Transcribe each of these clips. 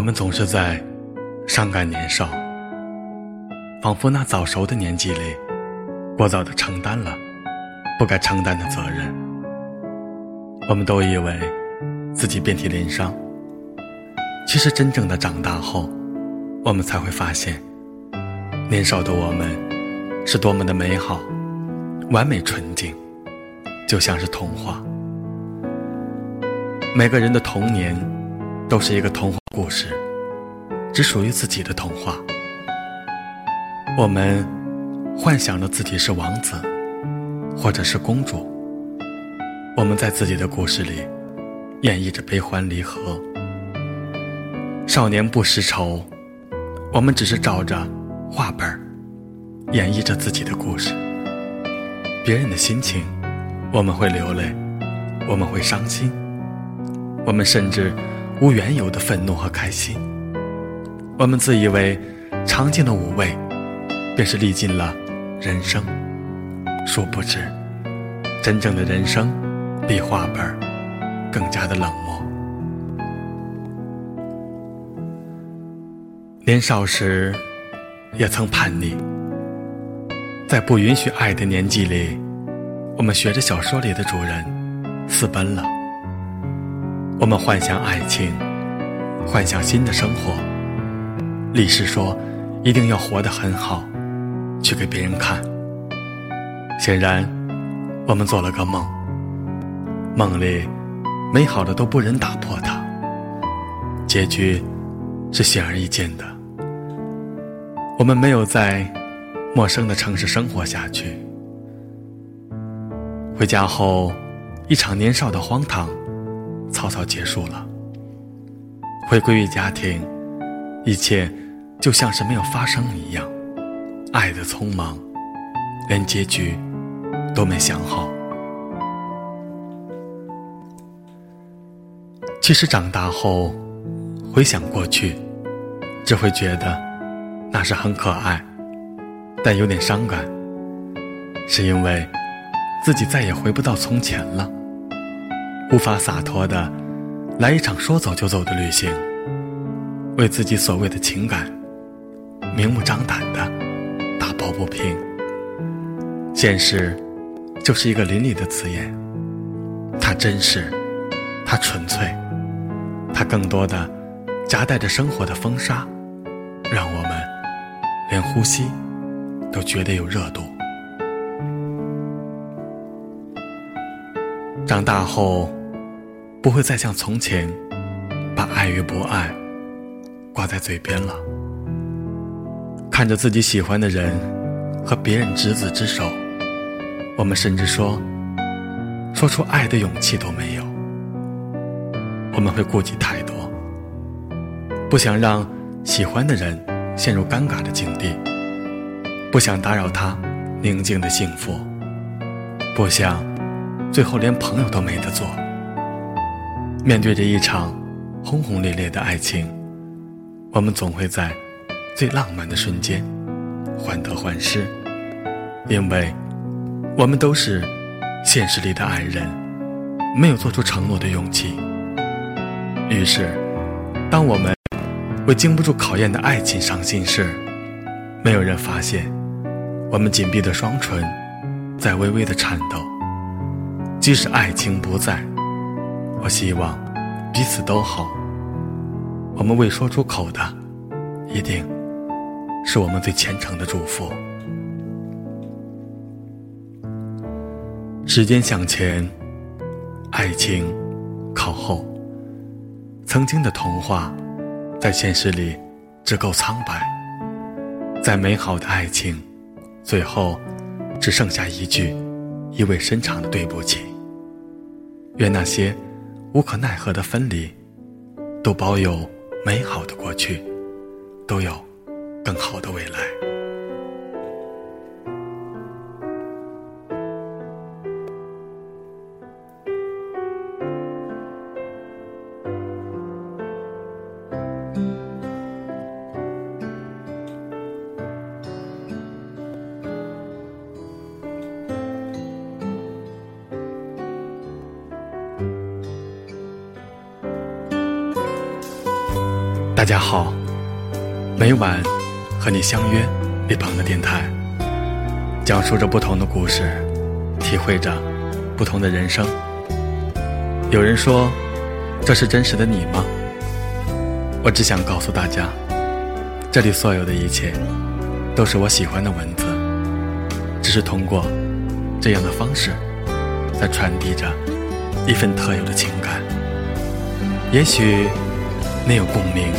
我们总是在伤感年少，仿佛那早熟的年纪里，过早的承担了不该承担的责任。我们都以为自己遍体鳞伤，其实真正的长大后，我们才会发现，年少的我们是多么的美好、完美、纯净，就像是童话。每个人的童年都是一个童话故事，只属于自己的童话。我们幻想着自己是王子，或者是公主。我们在自己的故事里演绎着悲欢离合。少年不识愁，我们只是照着画本演绎着自己的故事。别人的心情，我们会流泪，我们会伤心，我们甚至无缘由的愤怒和开心。我们自以为尝尽了五味，便是历尽了人生，殊不知，真正的人生。比画本更加的冷漠。年少时，也曾叛逆，在不允许爱的年纪里，我们学着小说里的主人私奔了。我们幻想爱情，幻想新的生活。历史说，一定要活得很好，去给别人看。显然，我们做了个梦。梦里，美好的都不忍打破它。结局是显而易见的。我们没有在陌生的城市生活下去。回家后，一场年少的荒唐草草结束了。回归于家庭，一切就像是没有发生一样。爱的匆忙，连结局都没想好。其实长大后，回想过去，只会觉得那是很可爱，但有点伤感。是因为自己再也回不到从前了，无法洒脱的来一场说走就走的旅行，为自己所谓的情感明目张胆的打抱不平。现实就是一个淋漓的词眼，它真实，它纯粹。它更多的夹带着生活的风沙，让我们连呼吸都觉得有热度。长大后，不会再像从前把爱与不爱挂在嘴边了。看着自己喜欢的人和别人执子之手，我们甚至说，说出爱的勇气都没有。我们会顾忌太多，不想让喜欢的人陷入尴尬的境地，不想打扰他宁静的幸福，不想最后连朋友都没得做。面对着一场轰轰烈烈的爱情，我们总会在最浪漫的瞬间患得患失，因为我们都是现实里的爱人，没有做出承诺的勇气。于是，当我们为经不住考验的爱情伤心时，没有人发现我们紧闭的双唇在微微的颤抖。即使爱情不在，我希望彼此都好。我们未说出口的，一定是我们最虔诚的祝福。时间向前，爱情靠后。曾经的童话，在现实里只够苍白。再美好的爱情，最后只剩下一句意味深长的对不起。愿那些无可奈何的分离，都保有美好的过去，都有更好的未来。大家好，每晚和你相约一旁的电台，讲述着不同的故事，体会着不同的人生。有人说，这是真实的你吗？我只想告诉大家，这里所有的一切，都是我喜欢的文字，只是通过这样的方式，在传递着一份特有的情感。也许没有共鸣，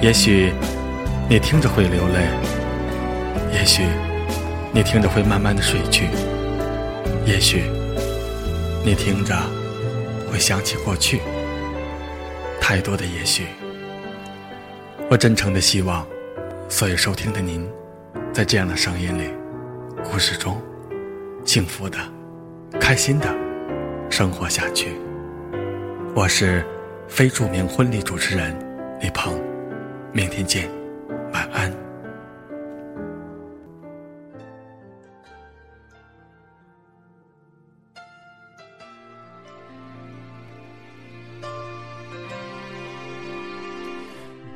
也许你听着会流泪，也许你听着会慢慢的睡去，也许你听着会想起过去。太多的也许，我真诚的希望，所有收听的您，在这样的声音里、故事中，幸福的、开心的生活下去。我是非著名婚礼主持人李鹏，明天见，晚安。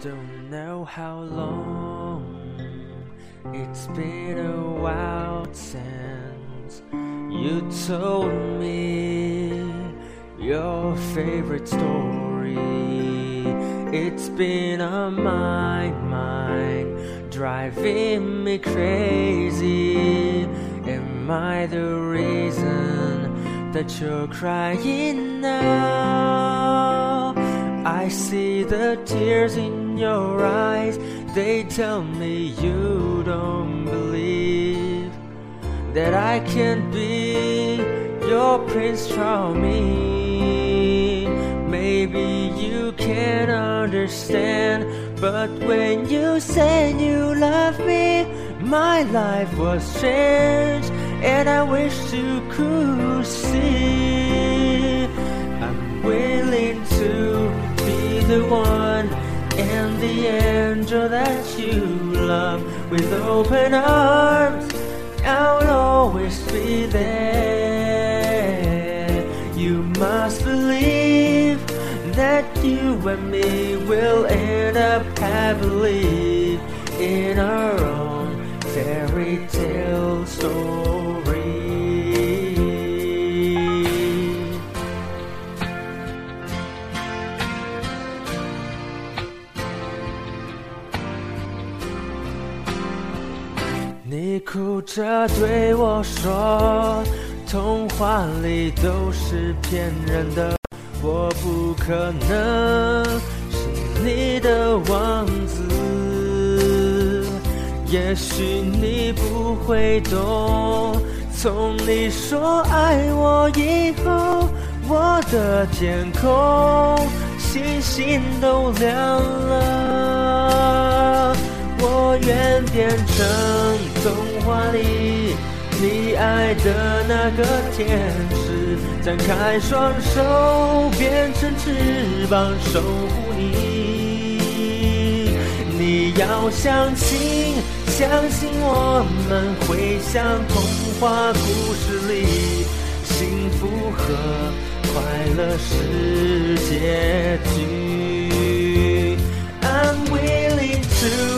Don't know how long it's been a while since you told me your favorite story. It's been a my mind, driving me crazy. Am I the reason that you're crying now? I see the tears in your eyes. They tell me you don't believe that I can be your Prince Charming. Maybe you can't understand, but when you said you love me, my life was changed, and I wish you could see. I'm willing to be the one and the angel that you love with open arms. I'll always be there. You must believe that you and me will end up happily in our own fairy tale story. 你哭着对我说：“童话里都是骗人的， 我不可能是你的王子。也许你不会懂，从你说爱我以后，我的天空星星都亮了。我愿变成童话里你爱的那个天使，展开双手，变成翅膀守护你。你要相信，相信我们会像童话故事里，幸福和快乐是结局。I'm willing to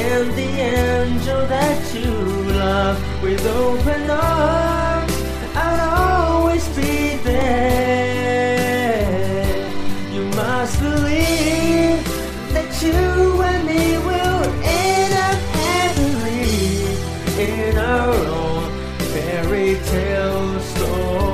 and the angel that you love with open arms. I'll always be there. You must believe that you and me will end up happily in our own fairy tale story.